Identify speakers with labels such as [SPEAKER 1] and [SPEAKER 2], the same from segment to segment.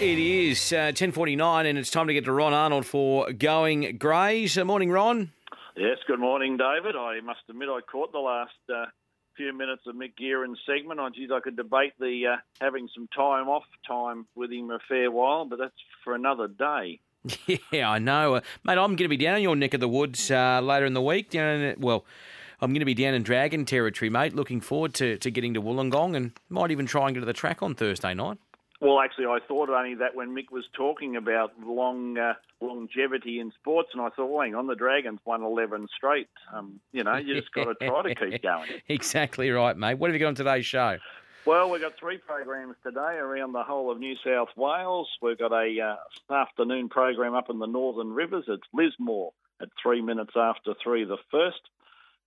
[SPEAKER 1] It is uh, 10.49 and it's time to get to Ron Arnold for Going Greys. Uh, morning, Ron.
[SPEAKER 2] Yes, good morning, David. I must admit I caught the last uh, few minutes of Mick Guerin's segment. I geez, I could debate the uh, having some time off time with him a fair while, but that's for another day.
[SPEAKER 1] Yeah, I know. Uh, mate, I'm going to be down in your neck of the woods uh, later in the week. Down in, well, I'm going to be down in Dragon territory, mate. Looking forward to, to getting to Wollongong and might even try and get to the track on Thursday night.
[SPEAKER 2] Well, actually, I thought only that when Mick was talking about long uh, longevity in sports, and I thought, well, hang on, the Dragons won 11 straight. Um, you know, you just got to try to keep going.
[SPEAKER 1] exactly right, mate. What have you got on today's show?
[SPEAKER 2] Well, we've got three programs today around the whole of New South Wales. We've got a uh, afternoon program up in the Northern Rivers. It's Lismore at three minutes after three, the first.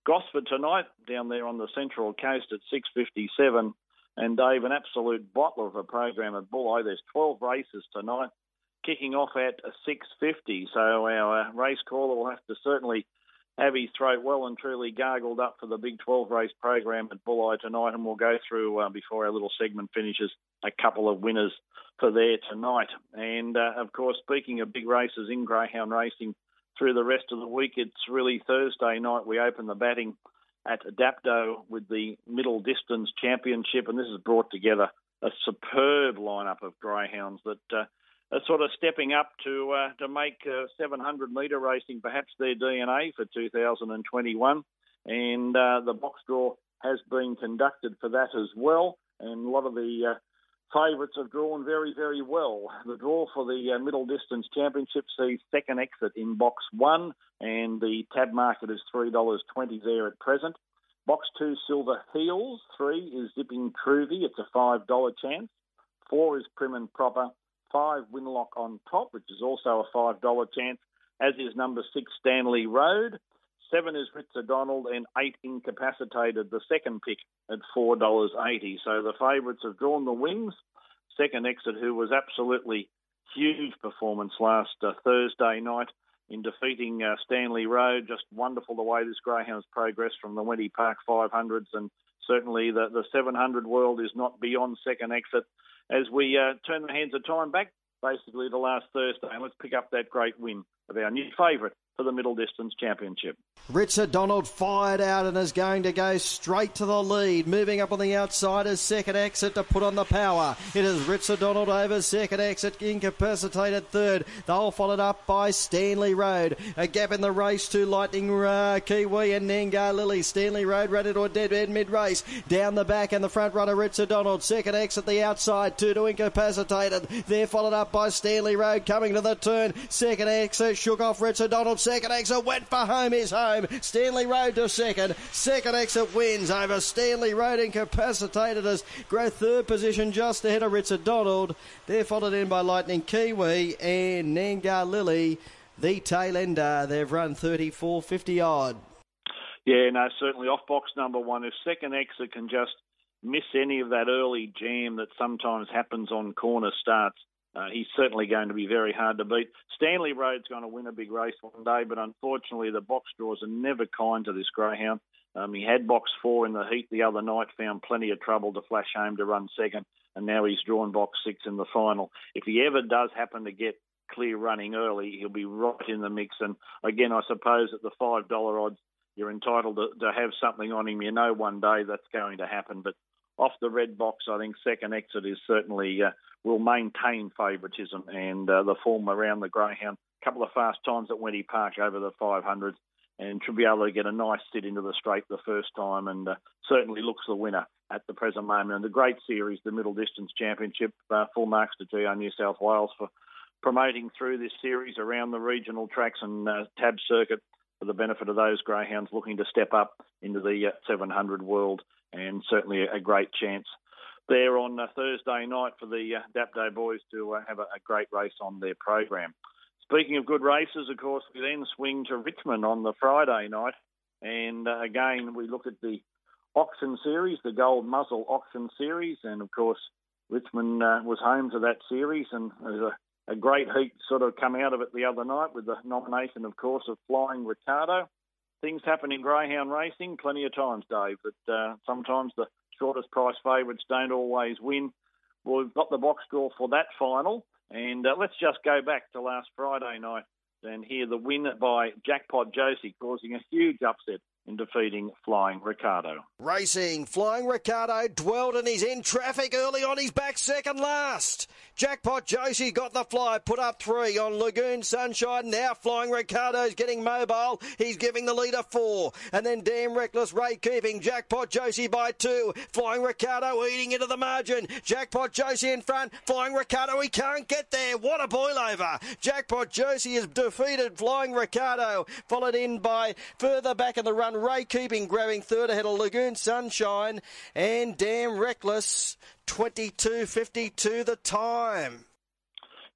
[SPEAKER 2] Gosford tonight down there on the Central Coast at 6.57 and Dave, an absolute bottler of a program at Bulli. There's 12 races tonight, kicking off at 6.50. So our uh, race caller will have to certainly have his throat well and truly gargled up for the big 12 race program at Bulli tonight. And we'll go through, uh, before our little segment finishes, a couple of winners for there tonight. And uh, of course, speaking of big races in greyhound racing through the rest of the week, it's really Thursday night we open the batting at Dapto with the Middle Distance Championship, and this has brought together a superb lineup of greyhounds that uh, are sort of stepping up to uh, to make uh, 700 metre racing perhaps their DNA for 2021. And uh, the box draw has been conducted for that as well, and a lot of the uh, favourites have drawn very, very well. The draw for the uh, Middle Distance Championship sees second exit in box one, and the tab market is $3.20 there at present. Box two, Silver Heels. Three is Zipping Truvy. It's a $5 chance. Four is Prim and Proper. Five, Winlock on top, which is also a $5 chance, as is number six, Stanley Road. Seven is Ritzer Donald, and eight incapacitated, the second pick at $4.80. So the favourites have drawn the wings. Second exit, who was absolutely huge performance last uh, Thursday night in defeating uh, Stanley Road. Just wonderful the way this greyhound's progressed from the Wenty Park 500s, and certainly the, the 700 world is not beyond second exit. As we uh, turn the hands of time back, basically the last Thursday, and let's pick up that great win of our new favourite, for the Middle Distance Championship.
[SPEAKER 3] Ritzer Donald fired out and is going to go straight to the lead. Moving up on the outside is second exit to put on the power. It is Ritzer Donald over second exit, incapacitated third. They'll followed up by Stanley Road. A gap in the race to Lightning uh, Kiwi and Nangar Lily. Stanley Road ready to a dead end mid race. Down the back and the front runner Ritzer Donald. Second exit the outside, two to incapacitated. They're followed up by Stanley Road coming to the turn. Second exit shook off Ritzer Donald second exit went for home is home. Stanley Road to second. Second exit wins over Stanley Road incapacitated as growth third position just ahead of Richard Donald. They're followed in by Lightning Kiwi and Nangar Lily. The tail ender, they've run 34 50 odd.
[SPEAKER 2] Yeah, no, certainly off box number one. If second exit can just miss any of that early jam that sometimes happens on corner starts, uh, he's certainly going to be very hard to beat. Stanley Road's going to win a big race one day, but unfortunately the box draws are never kind to this greyhound. Um, he had box four in the heat the other night, found plenty of trouble to flash home to run second, and now he's drawn box six in the final. If he ever does happen to get clear running early, he'll be right in the mix. And again, I suppose at the $5 odds, you're entitled to, to have something on him. You know one day that's going to happen, but off the red box, I think second exit is certainly uh, will maintain favouritism and uh, the form around the greyhound. A couple of fast times at Wenty Park over the 500s, and should be able to get a nice sit into the straight the first time, and uh, certainly looks the winner at the present moment. And the great series, the Middle Distance Championship, uh, full marks to GR New South Wales for promoting through this series around the regional tracks and uh, tab circuit for the benefit of those greyhounds looking to step up into the uh, 700 world and certainly a great chance there on uh, Thursday night for the uh, Dapto boys to have a, a, great race on their program. Speaking of good races, of course, we then swing to Richmond on the Friday night, and again we look at the auction series, the Gold Muzzle auction series, and of course Richmond uh, was home to that series, and there's a, a great heat sort of come out of it the other night with the nomination, of course, of Flying Ricardo things happen in greyhound racing plenty of times, Dave. That uh, sometimes the shortest price favourites don't always win. Well, we've got the box draw for that final, And uh, let's just go back to last Friday night and hear the win by Jackpot Josie, causing a huge upset in defeating Flying Ricardo.
[SPEAKER 3] Racing, Flying Ricardo dwelled and he's in traffic early on. He's back second last. Jackpot Josie got the fly, put up three on Lagoon Sunshine. Now Flying Ricardo's getting mobile. He's giving the leader four. And then Damn Reckless Ray keeping Jackpot Josie by two. Flying Ricardo eating into the margin. Jackpot Josie in front. Flying Ricardo, he can't get there. What a boil over. Jackpot Josie has defeated Flying Ricardo. Followed in by further back in the run. Ray keeping grabbing third ahead of Lagoon Sunshine. And Damn Reckless 22.52 the time.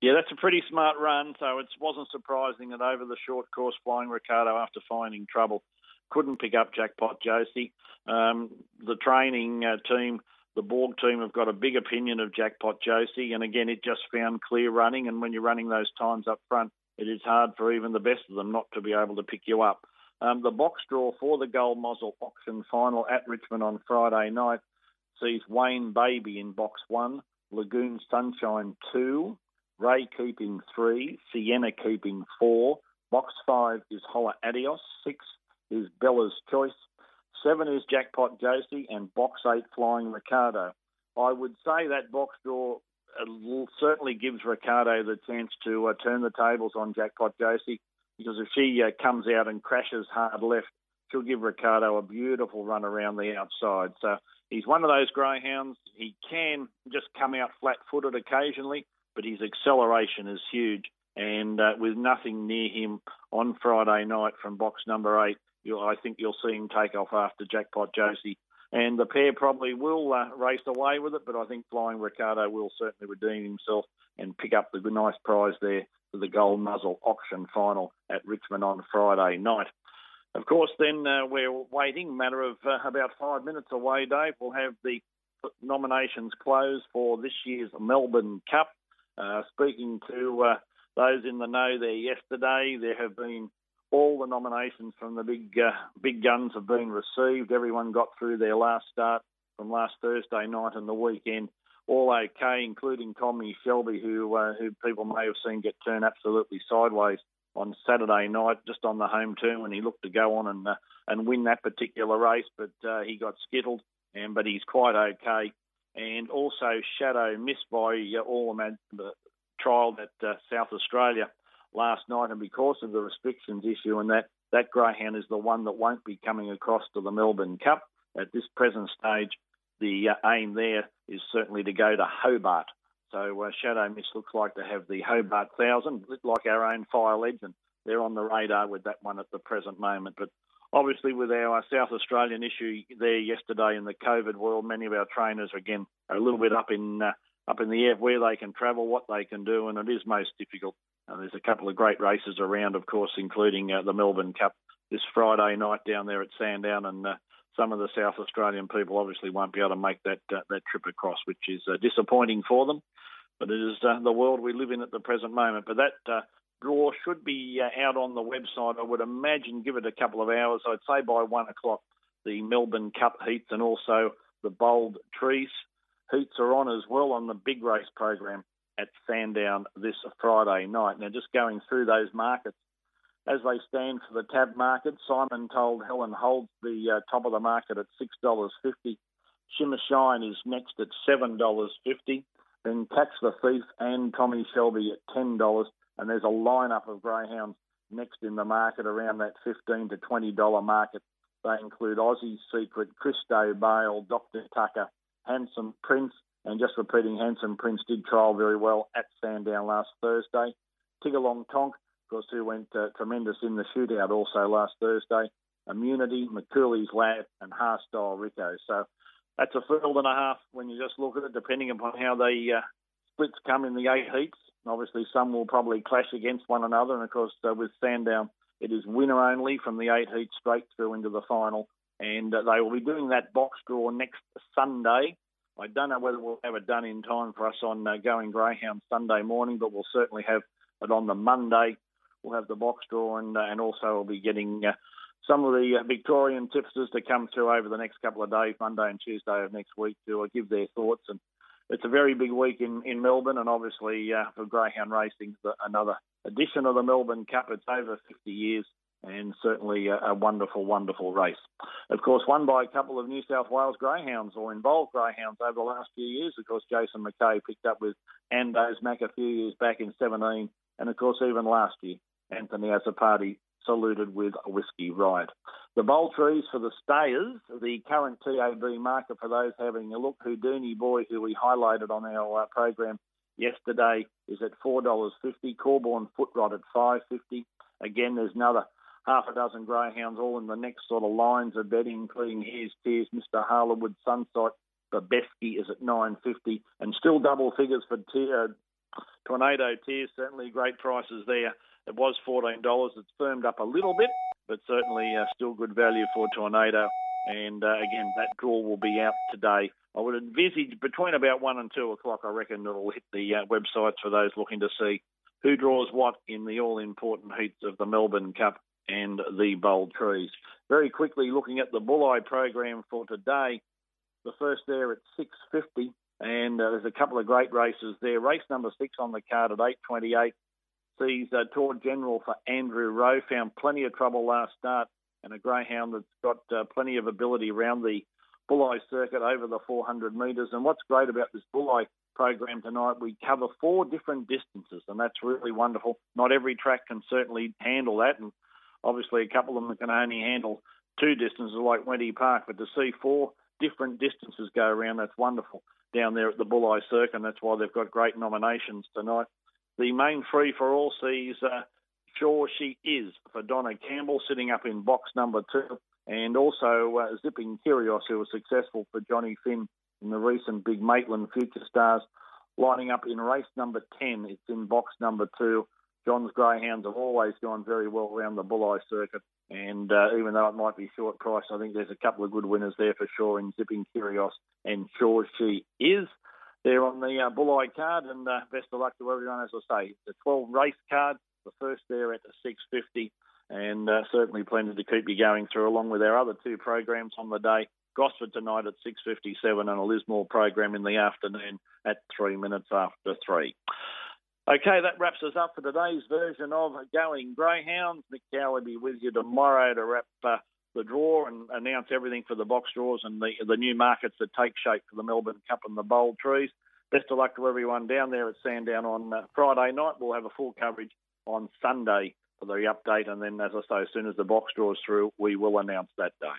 [SPEAKER 2] Yeah, that's a pretty smart run. So it wasn't surprising that over the short course, Flying Ricardo, after finding trouble, couldn't pick up Jackpot Josie. Um, the training uh, team, the Borg team, have got a big opinion of Jackpot Josie. And again, it just found clear running. And when you're running those times up front, it is hard for even the best of them not to be able to pick you up. Um, the box draw for the Gold Muzzle auction final at Richmond on Friday night sees Wayne Baby in box one, Lagoon Sunshine two, Ray keeping three, Sienna keeping four. Box five is Holla Adios. Six is Bella's Choice. Seven is Jackpot Josie, and box eight Flying Ricardo. I would say that box draw uh, certainly gives Ricardo the chance to uh, turn the tables on Jackpot Josie because if she uh, comes out and crashes hard left, she'll give Ricardo a beautiful run around the outside. So he's one of those greyhounds. He can just come out flat footed occasionally, but his acceleration is huge. And uh, with nothing near him on Friday night from box number eight, I think you'll see him take off after Jackpot Josie. And the pair probably will uh, race away with it, but I think Flying Ricardo will certainly redeem himself and pick up the nice prize there for the Gold Muzzle auction final at Richmond on Friday night. Of course, then uh, we're waiting, matter of uh, about five minutes away, Dave. We'll have the nominations closed for this year's Melbourne Cup. Uh, speaking to uh, those in the know there yesterday, there have been all the nominations from the big uh, big guns have been received. Everyone got through their last start from last Thursday night and the weekend all okay, including Tommy Shelby, who uh, who people may have seen get turned absolutely sideways on Saturday night, just on the home turn when he looked to go on and uh, and win that particular race, but uh, he got skittled, and but he's quite okay. And also Shadow Mist by uh, all the trial at uh, South Australia last night, and because of the restrictions issue and that that greyhound is the one that won't be coming across to the Melbourne Cup at this present stage. The uh, aim there is certainly to go to Hobart so uh, Shadow Mist looks like to have the Hobart Thousand, like our own Fire Legend. They're on the radar with that one at the present moment. But obviously, with our South Australian issue there yesterday in the COVID world, many of our trainers again are a little bit up in uh, up in the air where they can travel, what they can do, and it is most difficult. Uh, there's a couple of great races around, of course, including uh, the Melbourne Cup this Friday night down there at Sandown, and uh, some of the South Australian people obviously won't be able to make that uh, that trip across, which is uh, disappointing for them. But it is uh, the world we live in at the present moment. But that uh, draw should be uh, out on the website. I would imagine, give it a couple of hours. I'd say by one o'clock, the Melbourne Cup heats and also the Bold Trease heats are on as well on the big race program at Sandown this Friday night. Now, just going through those markets as they stand for the tab market, Simon told Helen holds the uh, top of the market at $6.50. Shimmer Shine is next at $7.50. Then Catch the Thief and Tommy Shelby at $10. And there's a lineup of greyhounds next in the market around that 15 to $20 market. They include Aussie Secret, Christo Bale, Dr. Tucker, Handsome Prince, and just repeating, Handsome Prince did trial very well at Sandown last Thursday. Tiggerlong Tonk course, who went uh, tremendous in the shootout also last Thursday. Immunity, McCooley's Lad, and Haarstyle Rico. So that's a field and a half when you just look at it, depending upon how the uh, splits come in the eight heats. Obviously, some will probably clash against one another, and of course, uh, with Sandown, it is winner only from the eight heats straight through into the final. And uh, they will be doing that box draw next Sunday. I don't know whether we'll have it done in time for us on uh, Going Greyhound Sunday morning, but we'll certainly have it on the Monday we'll have the box draw, and, uh, and also we'll be getting uh, some of the uh, Victorian tipsters to come through over the next couple of days, Monday and Tuesday of next week, to give their thoughts. And it's a very big week in, in Melbourne, and obviously uh, for greyhound racing, another edition of the Melbourne Cup. It's over 50 years and certainly a, a, wonderful, wonderful race. Of course, won by a couple of New South Wales greyhounds or involved greyhounds over the last few years. Of course, Jason McKay picked up with Ando's Mac a few years back in 17, and of course, even last year, Anthony Azzopardi saluted with a whiskey ride. The Bold Trease for the stayers, the current TAB market for those having a look, Houdini Boy, who we highlighted on our uh, program yesterday, is at $4.50. Corborn Foot Rod at 5.50. Again, there's another half a dozen greyhounds all in the next sort of lines of betting, including Here's Tears, Mr. Harlewood, Sunsight, Babesky is at 9.50, and still double figures for uh, Tornado Tears. Certainly great prices there. It was $14. It's firmed up a little bit, but certainly uh, still good value for Tornado. And uh, again, that draw will be out today. I would envisage between about 1 and 2 o'clock, I reckon it'll hit the uh, websites for those looking to see who draws what in the all important heats of the Melbourne Cup and the Bold Trease. Very quickly looking at the Bulli program for today. The first there at 6.50 and uh, there's a couple of great races there. Race number six on the card at 8.28 sees uh, Tour General for Andrew Rowe. Found plenty of trouble last start and a greyhound that's got uh, plenty of ability around the Bulli circuit over the 400 metres. And what's great about this Bulli program tonight, we cover four different distances, and that's really wonderful. Not every track can certainly handle that, and Obviously, a couple of them can only handle two distances like Wenty Park, but to see four different distances go around, that's wonderful down there at the Bulli Circuit, and that's why they've got great nominations tonight. The main free for all sees uh, Sure She Is for Donna Campbell sitting up in box number two, and also uh, Zipping Kyrios, who was successful for Johnny Finn in the recent Big Maitland Future Stars, lining up in race number 10. It's in box number two. John's Greyhounds have always gone very well around the Bulli circuit, and uh, even though it might be short price, I think there's a couple of good winners there for sure in Zipping Kyrios and Sure She Is. There on the uh, Bulli card, and uh, best of luck to everyone. As I say, the 12 race card, the first there at the 650, and uh, certainly plenty to keep you going through, along with our other two programs on the day. Gosford tonight at 6.57 and a Lismore program in the afternoon at three minutes after three. Okay, that wraps us up for today's version of Going Greyhounds. Nick Cow will be with you tomorrow to wrap uh, the draw and announce everything for the box draws and the, the new markets that take shape for the Melbourne Cup and the Bold Trease. Best of luck to everyone down there at Sandown on uh, Friday night. We'll have a full coverage on Sunday for the update, and then, as I say, as soon as the box draws through, we will announce that, Dave.